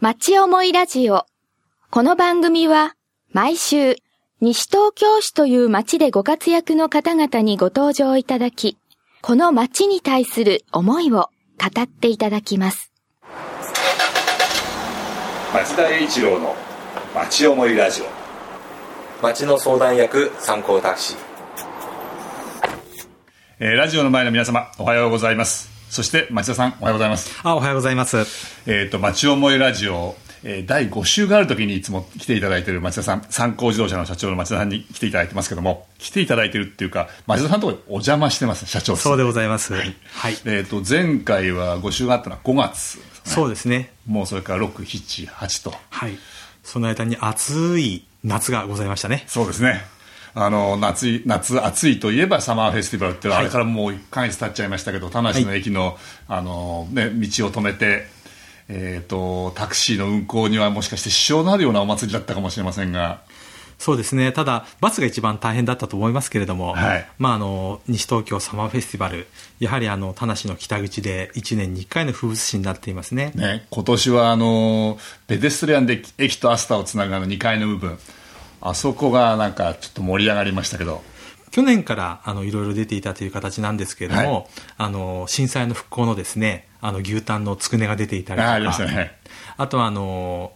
町思いラジオ。この番組は毎週西東京市という町でご活躍の方々にご登場いただき、この町に対する思いを語っていただきます。町田栄一郎の町思いラジオ町の相談役参考タクシーえーラジオの前の皆様おはようございますそして町田さんおはようございますあ、おはようございます。えっ、と町思いラジオ、えー第5週がある時にいつも来ていただいている町田さん参考自動車の社長の町田さんに来ていただいてますけども来ていただいてるっていうか町田さんのところにお邪魔してます社長室そうでございます。はい。えっ、と前回は5週があったのは5月そうですね。もうそれから678とはい。その間に暑い夏がございましたね。そうですね。あの夏い夏暑いといえばサマーフェスティバルってあれからもう1ヶ月経っちゃいましたけど田無の駅の,、あのね、道を止めて、えー、とタクシーの運行にはもしかして支障のあるようなお祭りだったかもしれませんがそうですね。ただ、バスが一番大変だったと思いますけれども、はいまあ、あの、西東京サマーフェスティバル、やはりあの、田無の北口で1年に1回の風物詩になっていますね。ね、今年はあのペデストリアンで駅とアスタをつなぐあの2階の部分あそこがなんかちょっと盛り上がりましたけど。去年からあのいろいろ出ていたという形なんですけれども、はい。あの震災の復興のですねあの牛タンのつくねが出ていたりとか。あありましたね。あとはあの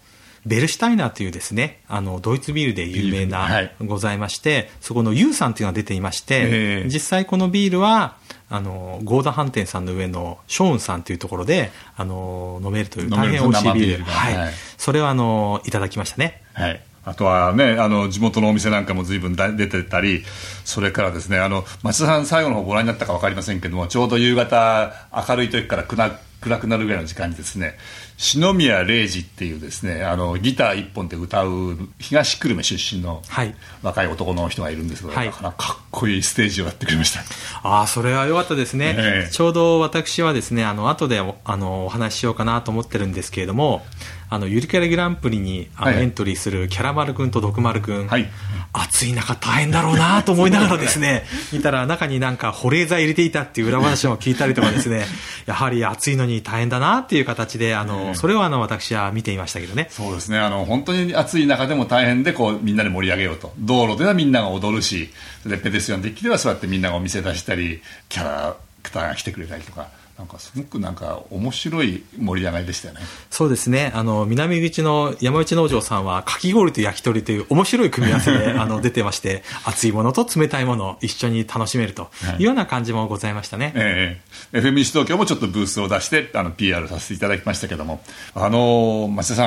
ベルシュタイナーというですねあのドイツビールで有名な、はい。ございましてそこのユーさんというのが出ていまして、ええ。実際このビールはあのゴーダ飯店さんの上のショーンさんというところであの飲めるという大変美味しいビールはい。はい。それをあのいただきましたね。はい、あとはねあの地元のお店なんかも随分だ出てたりそれからですねあの町田さん最後の方ご覧になったか分かりませんけどもちょうど夕方明るい時から暗暗くなるぐらいの時間にですね篠宮礼二っていうですねあのギター一本で歌う東久留米出身のはい。若い男の人がいるんですけど、はい。なかなかかっこいいステージをやってくれました。ああ、それは良かったですね。ええ。ちょうど私はですね、あの、後でおあのお話ししようかなと思ってるんですけれども、あの、ゆるキャラグランプリにあの、はいエントリーするキャラ丸くんと毒丸くん、はい。暑い中大変だろうな と思いながらですね、見たら中になんか保冷剤入れていたっていう裏話も聞いたりとかですね、やはり暑いのに大変だなっていう形で、あの、それをあの、私は見ていましたけどね。そうですね。あの本当に暑い中でも大変でこうみんなで盛り上げようと。道路ではみんなが踊るしでペデストリアンデッキではそうやってみんながお店出したりキャラクターが来てくれたりとかなんかすごくなんか面白い盛り上がりでしたよね。そうですね。あの、南口の山内農場さんは、かき氷と焼き鳥という面白い組み合わせで、あの、出てまして、熱いものと冷たいものを一緒に楽しめるとい。うような感じもございましたね。ええ FM 西東京もちょっとブースを出してあの PR させていただきましたけども。あの町田さん、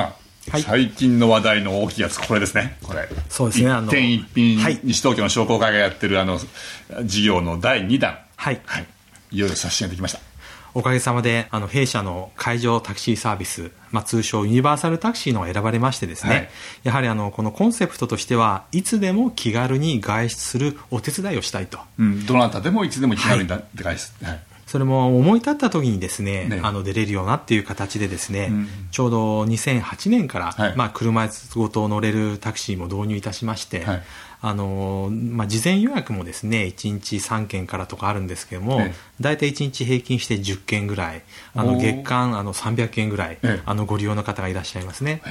はい。最近の話題の大きいやつこれですね。これ。そうですね。あの一点一品、はい。西東京の商工会がやってるあの事業の第2弾。はい。はい。いよいよ刷新ができましたおかげさまで、あの、弊社の会場タクシーサービス、まあ、通称ユニバーサルタクシーのが選ばれましてですね、はい。やはりあの、このコンセプトとしては、いつでも気軽に外出するお手伝いをしたいと。うん、どなたでもいつでも気軽にだって返す、はい。それも思い立った時にですね、ね。あの出れるようなっていう形でですね、ん。ちょうど2008年から、はい。まあ、車椅子ごと乗れるタクシーも導入いたしまして、はいあのまあ、事前予約もですね1日3件からとかあるんですけども、ええ。大体1日平均して10件ぐらいあの月間あの300件ぐらい、ええ。あのご利用の方がいらっしゃいますね。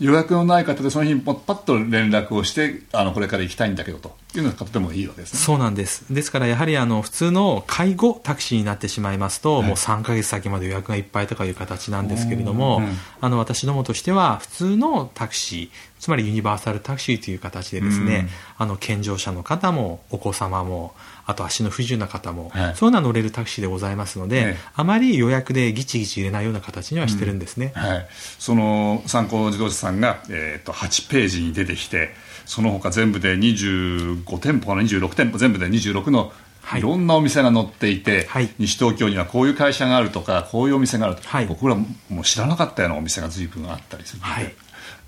予約のない方でその日にパッと連絡をしてあのこれから行きたいんだけどというの方でもいいわけですね。そうなんです。ですから、やはりあの普通の介護タクシーになってしまいますと、もう3ヶ月先まで予約がいっぱいとかいう形なんですけれども、うんあの私どもとしては、普通のタクシー、つまりユニバーサルタクシーという形でですね、あの健常者の方も、お子様も、あと足の不自由な方も、はい。そういうのは乗れるタクシーでございますので、ええ。あまり予約でギチギチ入れないような形にはしてるんですね。はい、その参考自動車さんが、えー、と8ページに出てきてその他全部で25店舗かな26店舗全部で26のはい。いろんなお店が載っていて、はい。西東京にはこういう会社があるとかこういうお店があるとか、はい。僕らも知らなかったようなお店が随分あったりするので、はい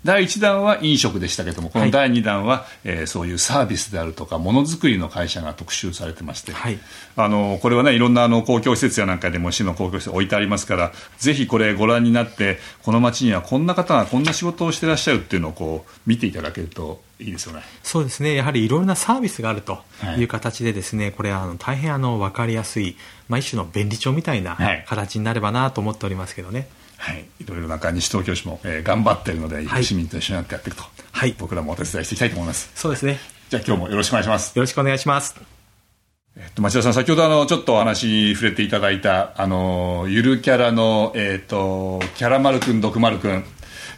第1弾は飲食でしたけどもこの第2弾は、えーそういうサービスであるとかものづくりの会社が特集されてまして、はい。あのこれはねいろんなあの公共施設やなんかでも市の公共施設置いてありますからぜひこれご覧になってこの町にはこんな方がこんな仕事をしてらっしゃるっていうのをこう見ていただけるといいですよね。そうですね、やはりいろいろなサービスがあるとはい。いう形で、ですね、これはあの大変あの分かりやすい、まあ、一種の便利帳みたいなはい。形になればなと思っておりますけどね。はい、い。ろいろなんか西東京市も、えー頑張ってるので、はい。市民と一緒になってやっていくと、はい。僕らもお手伝いしていきたいと思います。そうですね。じゃあ今日もよろしくお願いします。よろしくお願いします。えっと、町田さん、先ほどあの、ちょっとお話に触れていただいた、あの、ゆるキャラの、えっと、キャラ丸くん、毒丸くん、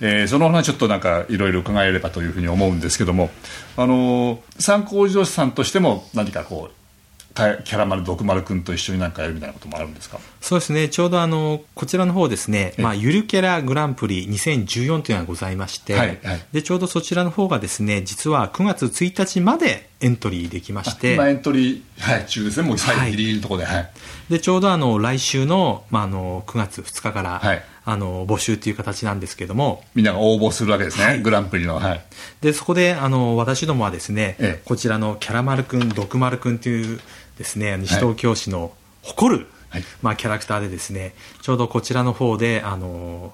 えーその話ちょっとなんかいろいろ伺えればというふうに思うんですけども、あの、参考自動車さんとしても何かこう、たキャラ丸、毒丸くんと一緒になんかやるみたいなこともあるんですか？そうですね、ちょうどあの、こちらの方ですね、えまあ、ゆるキャラグランプリ2014というのがございまして、はいはい。で、ちょうどそちらの方がですね、実は9月1日までエントリーできまして、今エントリー、はい、中ですね、もう最後はいギリギリのところで、はい。でちょうどあの来週の,、まあ、あの9月2日から、はい。あの募集という形なんですけどもみんなが応募するわけですね、はい。グランプリの。はい。でそこであの私どもはですね、ええ。こちらのキャラ丸くん、毒丸くんというですね西東京市の誇る、はい。まあ、キャラクターでですねちょうどこちらの方であの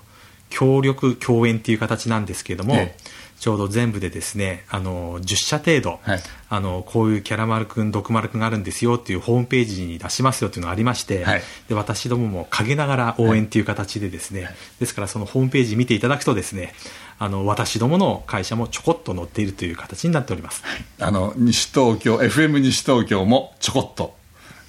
協力共演という形なんですけども、ええ。ちょうど全部でですねあの10社程度、はい。あのこういうキャラ丸くん、毒丸くんがあるんですよっていうホームページに出しますよっていうのがありまして、はい。で私どもも陰ながら応援という形でですね、ですからそのホームページ見ていただくとですねあの私どもの会社もちょこっと載っているという形になっております。あの西東京 FM 西東京もちょこっと、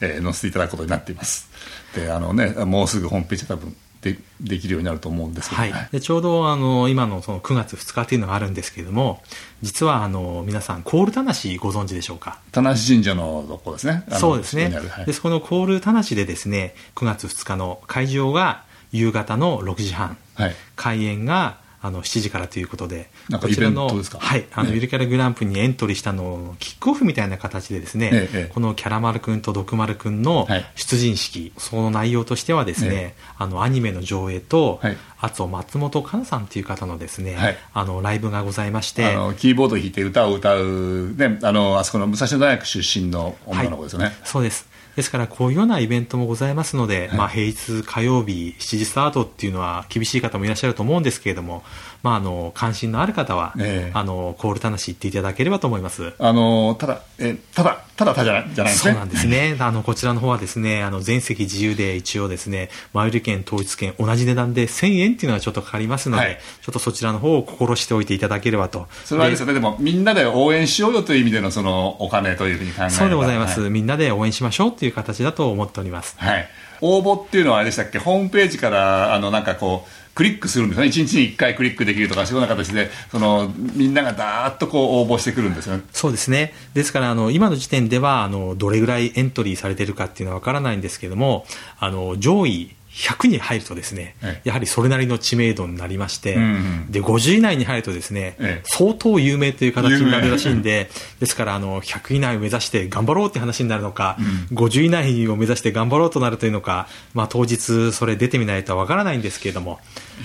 えー載せていただくことになっています。であのねもうすぐホームページが多分でできるようになると思うんですけど、はい、でちょうどあの今のその9月2日というのがあるんですけれども実はあの皆さんコールたなしご存知でしょうか？田無神社のとこですね。そうですね。はい。でそこのコールたなしでですね9月2日の会場が夕方の6時半、はい。開演があの7時からということで、こちらのはい、あの、ええ。ゆるキャラグランプリにエントリーしたのをキックオフみたいな形でですね、このキャラ丸くんと毒丸くんのはい。出陣式、その内容としてはですね、えあの、アニメの上映と、はい。あと松本香菜さんという方のですね、はい。あの、ライブがございまして、あのキーボード弾いて歌を歌う、ね、あのあそこの武蔵野大学出身の女の子ですよね、そうです。ですから、こういうようなイベントもございますので、まあ、平日火曜日7時スタートっていうのは厳しい方もいらっしゃると思うんですけれども、まあ、あの、関心のある方は、ええあの、コールたなし行っていただければと思います。あのただえただただただじゃないじゃないですねそうなんですね。あの、こちらの方はですね、あの、全席自由で一応ですね、マイル券、統一券、同じ値段で1000円っていうのがちょっとかかりますので、はいちょっとそちらの方を心しておいていただければと。それはあれですよねでもみんなで応援しようよという意味でのそのお金というふうに考えそうでございます、はいみんなで応援しましょうっていう形だと思っております。はい、応募っていうのはあれでしたっけ？ホームページからあのなんかこうクリックするんですね1日に1回クリックできるとかそういうような形でそのみんながだーっとこう応募してくるんですよねそうですね。ですから、あの、今の時点では、あの、どれぐらいエントリーされてるかっていうのは分からないんですけども、あの、上位100に入るとですね、ええ。やはりそれなりの知名度になりまして、うんうん。で、50以内に入るとですね、ええ。相当有名という形になるらしいんで、ですから、あの、100以内を目指して頑張ろうって話になるのか、50以内を目指して頑張ろうとなるというのか、まあ、当日それ出てみないとわからないんですけれども、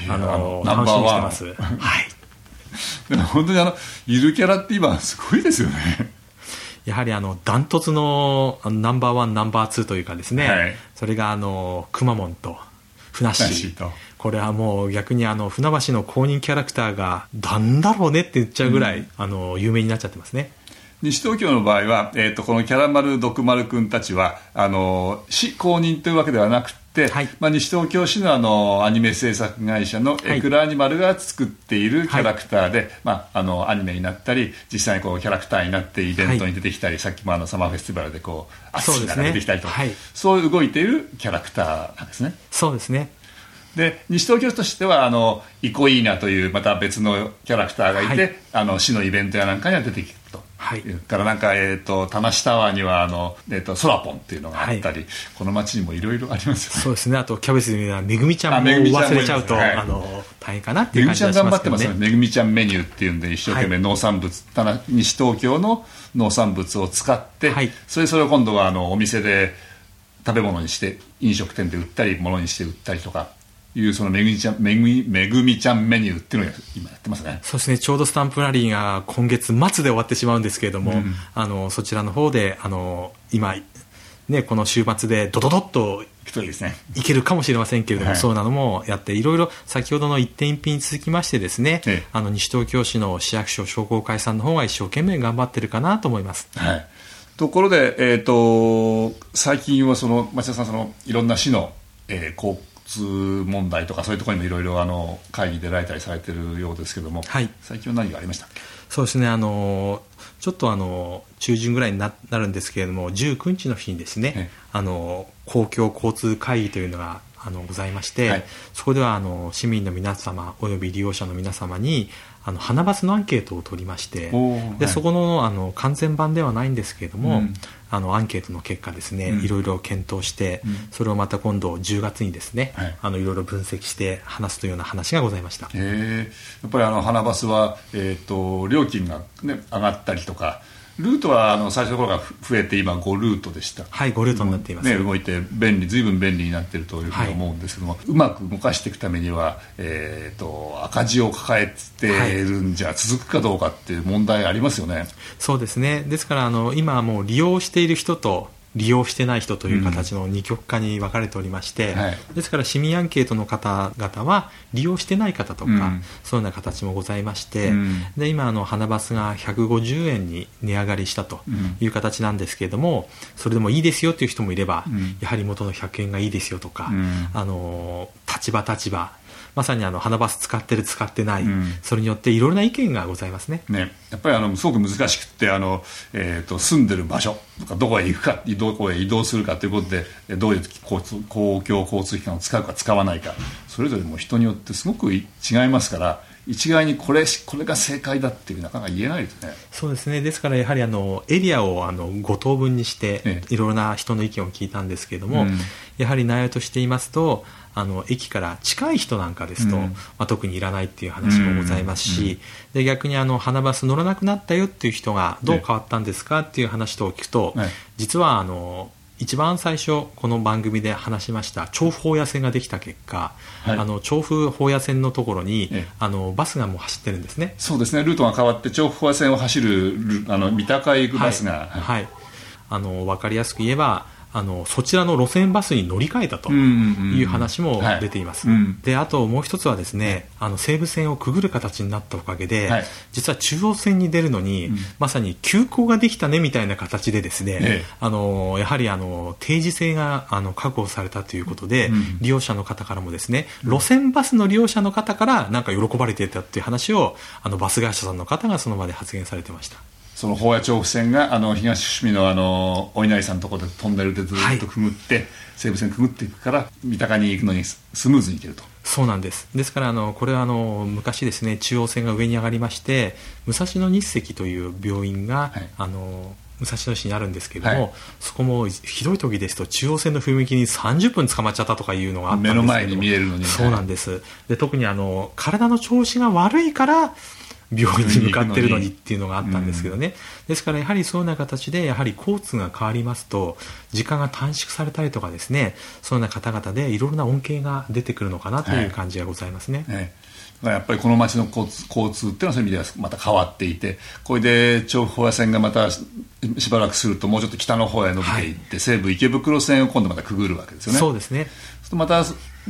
あの、楽しみにしてます。はい。でも本当にあのゆるキャラって今すごいですよねやはりあのダントツのナンバーワン、ナンバーツーというかですね、はい。それがあのくまモンとふなっしふなっしーと。これはもう逆にあの船橋の公認キャラクターがなんだろうねって言っちゃうぐらい、あの有名になっちゃってますね。西東京の場合は、えー、とこのキャラ丸毒丸くんたちはあの市公認というわけではなくて、はいまあ、西東京市のあのアニメ制作会社のエクラアニマルが作っているキャラクターで、まあ、あのアニメになったり実際にこうキャラクターになってイベントに出てきたり、さっきもあのサマーフェスティバルでこうアッシーが出てきたりとそうねはいそういう動いているキャラクターなんですね。そうですね。で西東京市としてはあのイコイーナというまた別のキャラクターがいて、はいあの市のイベントやなんかには出てくると。はい。からなんか、えー、と田無タワーにはあの、えー、とソラポンっていうのがあったり、この町にもいろいろありますよね。そうですね。あとキャベツにはめぐみちゃんもあめぐみちゃんも忘れちゃうと、はい。あの大変かなっていう感じめぐみちゃがしますけどん頑張ってますよね。ねめぐみちゃんメニューっていうんで一生懸命農産物、ただ西東京の農産物を使って、はい。それそれを今度はあのお店で食べ物にして飲食店で売ったり物にして売ったりとかいうそのめぐみちゃんめぐみめぐみちゃんメニューっていうのを今やってますね。そうですね、ちょうどスタンプラリーが今月末で終わってしまうんですけれども、あのそちらの方であの今、ね、この週末でドドドッと一人ですね。いけるかもしれませんけれども、はい。そうなのもやって、いろいろ先ほどの一点一品に続きましてですね、ええ。あの西東京市の市役所商工会さんの方が一生懸命頑張ってるかなと思います。はい、ところで、えー、と最近はその町田さんそのいろんな市の、えー、こう交通問題とかそういうところにもいろいろあの会議出られたりされてるようですけども、はい。最近は何がありました？そうですねあのちょっとあの中旬ぐらいにななるんですけれども19日の日にですね、ええ。あの公共交通会議というのがあのございまして、はい。そこではあの市民の皆様および利用者の皆様にあの花バスのアンケートを取りましてで、はい。そこのあの完全版ではないんですけれども、うん。あのアンケートの結果ですね、うん。いろいろ検討して、うん。それをまた今度10月にですね、はい。あのいろいろ分析して話すというような話がございました。えー。やっぱりあの花バスは、えー、と料金が、ね、上がったりとかルートはあの最初の頃が増えて今5ルートでしたはい、5ルートになっています。ね、動いて便利随分便利になっているというふうに思うんですけども、うまく動かしていくためには、えー、と赤字を抱えてるんじゃ続くかどうかっていう問題ありますよね、そうですね。ですから、あの、今はもう利用している人と、利用してない人という形の二極化に分かれておりまして、はい。ですから市民アンケートの方々は利用してない方とか、うん。そういうような形もございまして、うん。で今あの花バスが150円に値上がりしたという形なんですけれども、それでもいいですよという人もいれば、うん。やはり元の100円がいいですよとか、うん。あの立場立場。まさにあの花バス使ってる使ってない、うん。そそれによっていろいろな意見がございますね。ね、やっぱりあのすごく難しくってあの、えー、と住んでる場所とかどこへ行くかどこへ移動するかということでえどういう交通公共交通機関を使うか使わないか。それぞれも人によってすごくい違いますから一概にこれこれが正解だっていうなかなか言えないですね。そうですね。ですからやはりあのエリアをあの5等分にしてええ。いろいろな人の意見を聞いたんですけれども、うん。やはり内容として言いますとあの駅から近い人なんかですと、うん。まあ、特にいらないっていう話もございますし、で逆にあの花バス乗らなくなったよっていう人がどう変わったんですかっていう話と聞くと、はい。実はあの一番最初この番組で話しました調布法野線ができた結果、はい。あの調布法野線のところに、ええ。あのバスがもう走ってるんですね。そうですね。ルートが変わって調布和線を走るルあの三鷹へ行くバスが、はい、はい。あの分かりやすく言えばあのそちらの路線バスに乗り換えたとうんうんうんいう話も出ています、であともう一つはですねあの西武線をくぐる形になったおかげで、はい。実は中央線に出るのに、まさに急行ができたねみたいな形でですね、ええ。あのやはりあの定時性があの確保されたということで、うん利用者の方からもですね路線バスの利用者の方からなんか喜ばれていたっていう話をあのバス会社さんの方がその場で発言されてました。その宝谷調布線があの東伏見のあのお稲荷さんのところでトンネルでずっとくぐって、西武線くぐっていくから三鷹に行くのにススムーズに行けると。そうなんです。ですから、あの、これはあの、昔ですね、中央線が上に上がりまして、武蔵野日赤という病院が、はい。あの、武蔵野市にあるんですけれども、はい。そこもひどい時ですと中央線の踏切に30分捕まっちゃったとかいうのがあったんですけど目の前に見えるのにそうなんです。で特にあの体の調子が悪いから病院に向かってるのにっていうのがあったんですけどね、ですからやはりそういうような形でやはり交通が変わりますと時間が短縮されたりとかですねそういうような方々でいろいろな恩恵が出てくるのかなという感じがございますね、ねだからやっぱりこの街の交通交通っていうのはそういう意味ではまた変わっていてこれで調布保谷線がまたししばらくするともうちょっと北の方へ伸びていって、西武池袋線を今度またくぐるわけですよね。そうですね。また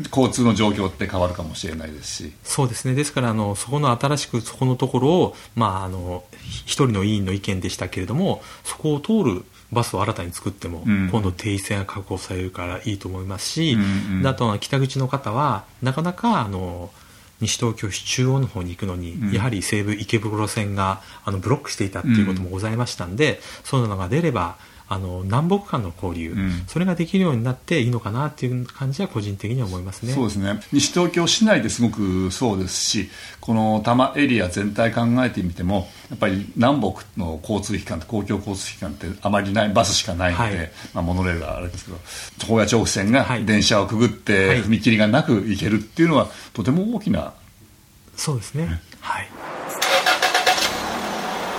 交通の状況って変わるかもしれないですし。そうですね。ですからあのそこの新しくそこのところを、まあ、あの一人の委員の意見でしたけれどもそこを通るバスを新たに作っても、うん。今度定位線が確保されるからいいと思いますし、うんうん。であとは北口の方はなかなかあの西東京市中央の方に行くのに、うん。やはり西武池袋線があのブロックしていたっていうこともございましたんで、そういうのが出ればあの南北間の交流、うん。それができるようになっていいのかなっていう感じは個人的には思いますね。そうですね。西東京市内ですごくそうですしこの多摩エリア全体考えてみてもやっぱり南北の交通機関公共交通機関ってあまりないバスしかないので、はい。まあ、モノレールはあれですけど高野調布線がはい。電車をくぐってはい。踏切がなく行けるっていうのはとても大きなそうですね、はい。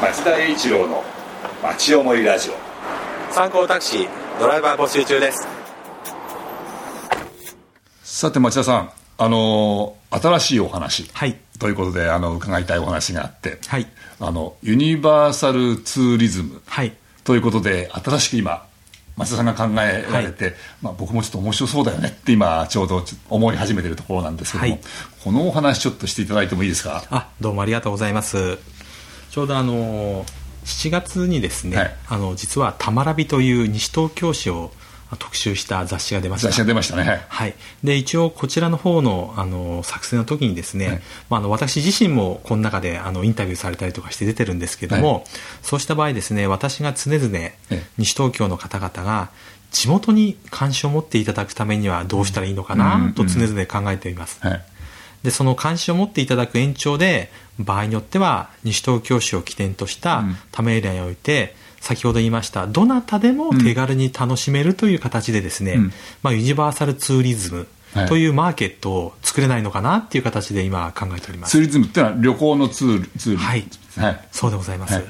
町田栄一郎の町思いラジオ参考タクシードライバー募集中です。さて町田さんあの新しいお話。はい。ということであの伺いたいお話があって、はい。あのユニバーサルツーリズム。はい。ということで新しく今松田さんが考えられて、まあ、僕もちょっと面白そうだよねって今ちょうど思い始めてるところなんですけども、はい。このお話ちょっとしていただいてもいいですか？あどうもありがとうございます。ちょうどあの7月にですね、はい。あの実は「たまらび」という西東京市を特集した雑誌が出ました。雑誌が出ましたね。はい。はい、で一応こちらの方のあの作成の時にですね、はい。まあ、あの私自身もこの中であのインタビューされたりとかして出てるんですけども、はい。そうした場合ですね私が常々え西東京の方々が地元に関心を持っていただくためにはどうしたらいいのかなと常々考えています、はいでその関心を持っていただく延長で場合によっては西東京市を起点としたうん。多摩エリアにおいて先ほど言いましたどなたでも手軽に楽しめるという形でですね、うん。まあ、ユニバーサルツーリズムはい。というマーケットを作れないのかなっていう形で今考えております。ツーリズムっていうのは旅行のツールツール。はい。はい。そうでございます、はい。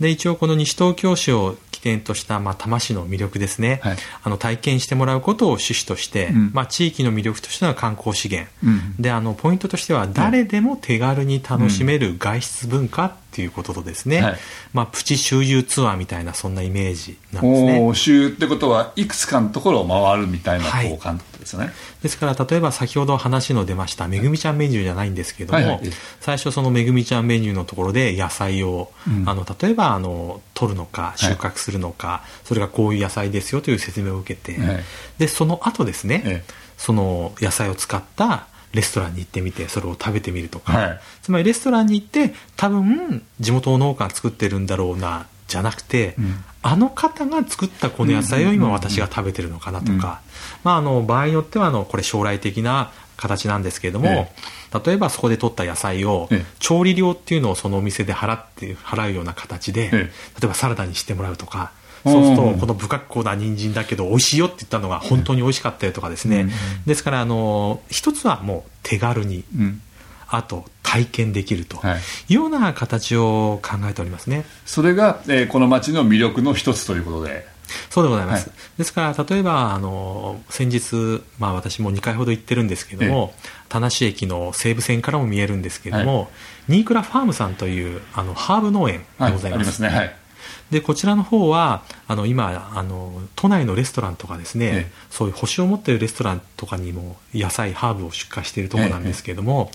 で一応この西東京市を起点とした、まあ、多摩市の魅力ですね、はい。あの体験してもらうことを趣旨として、うん。まあ、地域の魅力としての観光資源、うん。であのポイントとしては誰でも手軽に楽しめる外出文化っていうこととですね、はい。まあ、プチ周遊ツアーみたいなそんなイメージなんですね。おー週ってことはいくつかのところを回るみたいなはい。こう感覚ですよね、ですから例えば先ほど話の出ましためぐみちゃんメニューじゃないんですけども、はいはい。最初そのめぐみちゃんメニューのところで野菜を、うん。あの例えばあの取るのか収穫するのか、それがこういう野菜ですよという説明を受けて、はい。でその後ですね、ええ。その野菜を使ったレストランに行ってみてそれを食べてみるとか、はい。つまりレストランに行って多分地元の農家が作ってるんだろうなじゃなくて、うん。あの方が作ったこの野菜を今私が食べてるのかなとか、まあ、あの場合によってはあのこれ将来的な形なんですけれども、え。例えばそこで取った野菜をええ。調理料っていうのをそのお店で払って払うような形で、ええ。例えばサラダにしてもらうとか。うんそうすると、この不格好な人参だけど美味しいよって言ったのが本当に美味しかったよとかですね。うんですから、あの、一つはもう手軽に、うん。あと体験できるとはい。いうような形を考えておりますね。それが、えーこの街の魅力の一つということで。そうでございます。はい。ですから、例えば、あの、先日、まあ私も2回ほど行ってるんですけども、田無市駅の西武線からも見えるんですけれども、は新倉ファームさんという、あの、ハーブ農園はいでございます。ありますね。はいでこちらの方はあの今あの都内のレストランとかですね、ええ。そういう星を持っているレストランとかにも野菜ハーブを出荷しているところなんですけれども、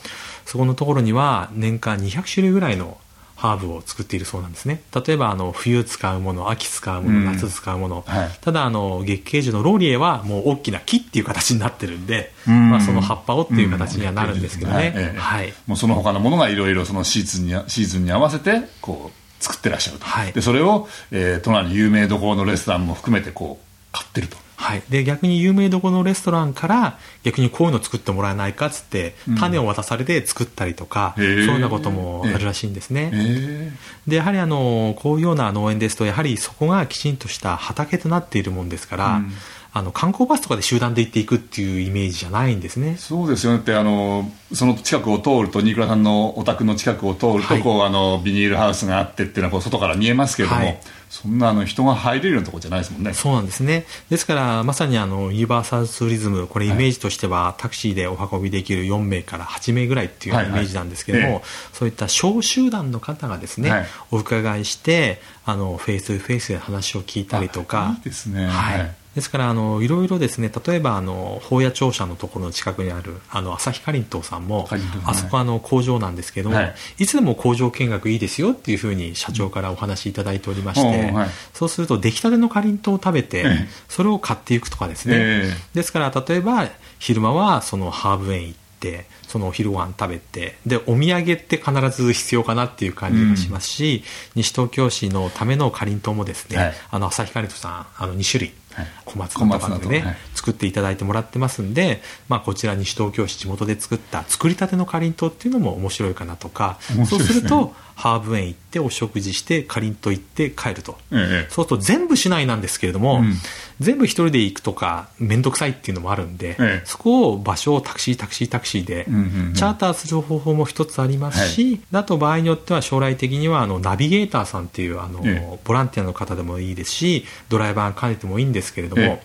そこのところには年間200種類ぐらいのハーブを作っているそうなんですね。例えばあの冬使うもの秋使うものうん。夏使うもの、はい。ただあの月桂樹のローリエはもう大きな木っていう形になってるんで、うん。まあ、その葉っぱをっていう形にはなるんですけどね、はい。もうその他のものがいろいろそのシーズンにシーズンに合わせてこう作ってらっしゃると、はい。でそれを、えー都内の有名どころのレストランも含めてこう買ってると。はい、で逆に有名どころのレストランから逆にこういうの作ってもらえないかっつって種を渡されて作ったりとか、へー。そういうようなこともあるらしいんですね、えでやはりあのこういうような農園ですとやはりそこがきちんとした畑となっているもんですから、うんあの観光バスとかで集団で行っていくっていうイメージじゃないんですね。そうですよね。ってあのその近くを通ると新倉さんのお宅の近くを通ると、はい。こうあのビニールハウスがあってっていうのはこう外から見えますけれども、はいそんなあの人が入れるようなところじゃないですもんね。そうなんですね。ですから、まさにあの、ユニバーサルツーリズム、これイメージとしては、タクシーでお運びできる4名から8名ぐらいっていうイメージなんですけども、はいはいそういった小集団の方がですね、はい。お伺いして、あの、フェイスフェイスで話を聞いたりとあかいい、ですね。はい。はいですから、あの、いろいろですね、例えば、あの、保谷庁舎のところの近くにある、あの、朝日かりんとうさんもあそこはあの、工場なんですけども、はい。い、つでも工場見学いいですよっていうふうに社長からお話しいただいておりまして、うん。はい。そうすると出来たてのかりんとうを食べて、ええ。それを買っていくとかですね、えですから例えば昼間はそのハーブ園行ってそのお昼ご飯食べてでお土産って必ず必要かなっていう感じがしますし、西東京市のためのかりんとうもですね、はい。あの朝日かりんとうさんあの2種類、はい小松菜とかでね、作っていただいてもらってますんで、まあ、こちら西東京市地元で作った作りたてのかりんとうっていうのも面白いかなとか、そうするとハーブ園行ってお食事してかりんとう行って帰ると。ええ。そうすると全部市内なんですけれども、うん。全部一人で行くとか面倒くさいっていうのもあるんで、ええ。そこを場所をタクシータクシータクシーでうんうんうん。チャーターする方法も一つありますし、あと場合によっては将来的にはあのナビゲーターさんっていうあの、ええ。ボランティアの方でもいいですしドライバーが兼ねてもいいんですけれども、え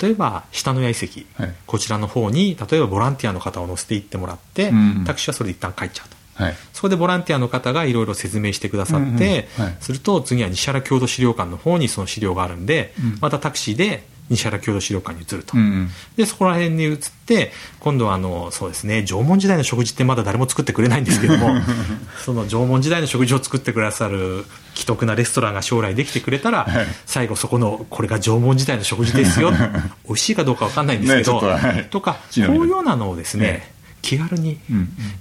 例えば下の谷遺跡、はい。こちらの方に例えばボランティアの方を乗せて行ってもらって、うん。タクシーはそれで一旦帰っちゃうと。はい。そこでボランティアの方がいろいろ説明してくださって、うんうんはい。すると次は西原郷土資料館の方にその資料があるんで、うん。またタクシーで西原郷土資料館に移ると。うんうん。で、そこら辺に移って、今度はあの、そうですね、縄文時代の食事ってまだ誰も作ってくれないんですけども、その縄文時代の食事を作ってくださる既得なレストランが将来できてくれたら、はい。最後そこの、これが縄文時代の食事ですよ。美味しいかどうかわかんないんですけど、っとはい。とか、こういうようなのをですね、え気軽に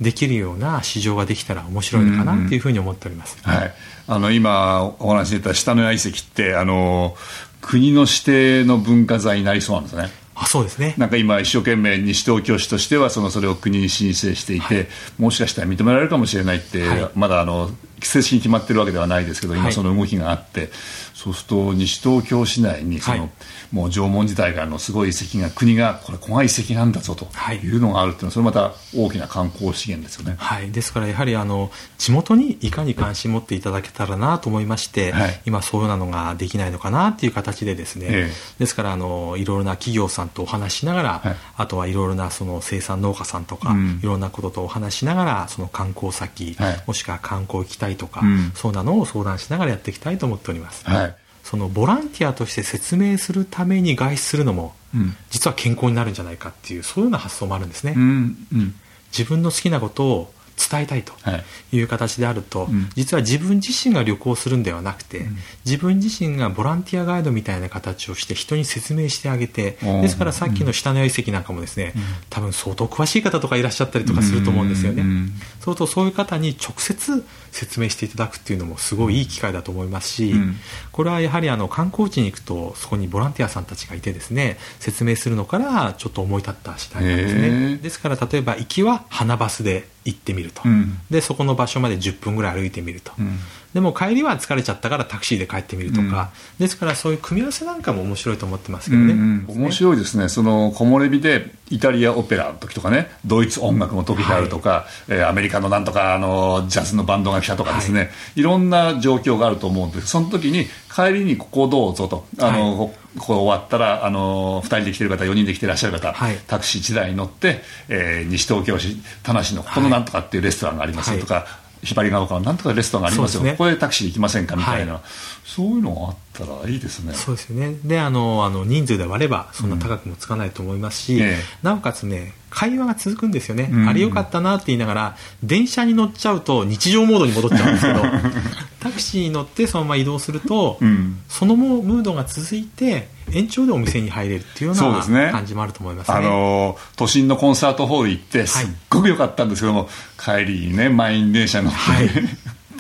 できるような市場ができたら面白いのかなっていうふうに思っております。はい、あの今お話し出た下の谷遺跡ってあの国の指定の文化財になりそうなんですね。あ、そうですね。なんか今一生懸命西東京市としてはそのそれを国に申請していて、もしかしたら認められるかもしれないって、はい。まだあの正式に決まってるわけではないですけどはい。今その動きがあって、そうすると西東京市内にその、はい。もう縄文時代からのすごい遺跡が国がこれ古賀遺跡なんだぞとはい。いうのがあるっていうのはそれまた大きな観光資源ですよね。はい、ですからやはりあの地元にいかに関心持っていただけたらなと思いまして、はい。今そういうなのができないのかなっていう形でですね、ええ。ですからあのいろいろな企業さんとお話ししながら、はい。あとはいろいろなその生産農家さんとか、うん。いろんなこととお話ししながらその観光先、はい。もしくは観光行きたいとか、うん。そうなのを相談しながらやっていきたいと思っております。はいそのボランティアとして説明するために外出するのも、うん実は健康になるんじゃないかっていうそういうような発想もあるんですね。うんうん自分の好きなことを伝えたいとはい。いう形であると、うん。実は自分自身が旅行するんではなくて、自分自身がボランティアガイドみたいな形をして人に説明してあげて、うんですからさっきの下の谷遺跡なんかもですね、多分相当詳しい方とかいらっしゃったりとかすると思うんですよね。うんそうとそういう方に直接説明していただくっていうのもすごいいい機会だと思いますし、うん。これはやはりあの観光地に行くとそこにボランティアさんたちがいてですね説明するのからちょっと思い立った次第なんですへねー。ですから例えば行きは花バスで行ってみると、うん。でそこの場所まで10分ぐらい歩いてみると、うん。でも帰りは疲れちゃったからタクシーで帰ってみるとか、ですからそういう組み合わせなんかも面白いと思ってますけどね、うんうん面白いですね、その木漏れ日でイタリアオペラの時とかね、ドイツ音楽の時であるとか、えーアメリカのなんとかあのジャズのバンドが来たとかですね、い、ろんな状況があると思うんです、その時に帰りにここどうぞと、あのこここ終わったらあの2人で来てる方、4人で来てらっしゃる方、はい。タクシー1台に乗って、えー西東京市田無のここのなんとかっていうレストランがありますよとか、ひばりが丘のなんとかレストランがありますよ、すね。ここでタクシーで行きませんかみたいな、はそういうのがあったらいいですね。そうですよね。であのあの人数で割ればそんな高くもつかないと思いますし、うんええ。なおかつね会話が続くんですよね、うん。あれよかったなって言いながら電車に乗っちゃうと日常モードに戻っちゃうんですけど タクシーに乗ってそのまま移動すると、うん。そのムードが続いて延長でお店に入れるっていうような感じもあると思いますね。あの都心のコンサートホール行ってすっごく良かったんですけども、帰りにね満員電車に乗って、はい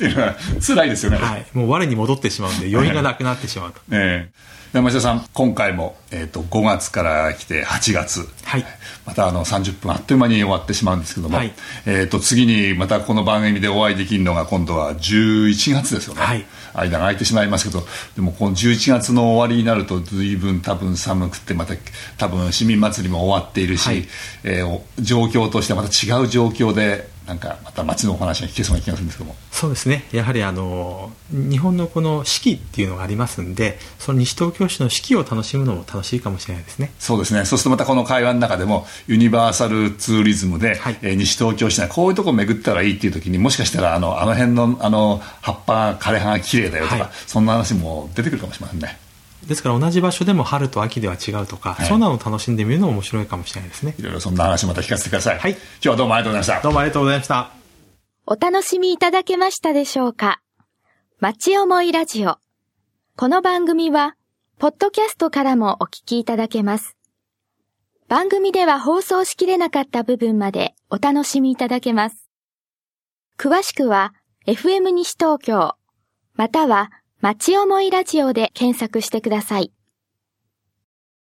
っていうのは辛いですよね、はい、もう我に戻ってしまうんで余韻がなくなってしまうと、ええ。山下さん今回も、えー、と5月から来て8月、はい。またあの30分あっという間に終わってしまうんですけども、はい。えー、と次にまたこの番組でお会いできるのが今度は11月ですよね、はい。間が空いてしまいますけど。でもこの11月の終わりになると随分多分寒くてまた多分市民祭りも終わっているし、はい。えーお状況としてはまた違う状況でなんかまた街のお話が聞けそうな気がするんですけども。そうですねやはりあの日本のこの四季っていうのがありますんでその西東京市の四季を楽しむのも楽しいかもしれないですねそうですね。そうするとまたこの会話の中でも、ユニバーサルツーリズムで、はいえー西東京市内、こういうとこ巡ったらいいっていう時に、もしかしたら、あの、あの辺の、あの、葉っぱ、枯れ葉が綺麗だよとか、はいそんな話も出てくるかもしれませんね。ですから同じ場所でも春と秋では違うとか、はいそんなのを楽しんでみるのも面白いかもしれないですねいろいろそんな話また聞かせてください。はい今日はどうもありがとうございました。どうもありがとうございましたお楽しみいただけましたでしょうか町思いラジオ。この番組は、ポッドキャストからもお聞きいただけます。番組では放送しきれなかった部分までお楽しみいただけます。詳しくは、FM 西東京、または、町思いラジオで検索してください。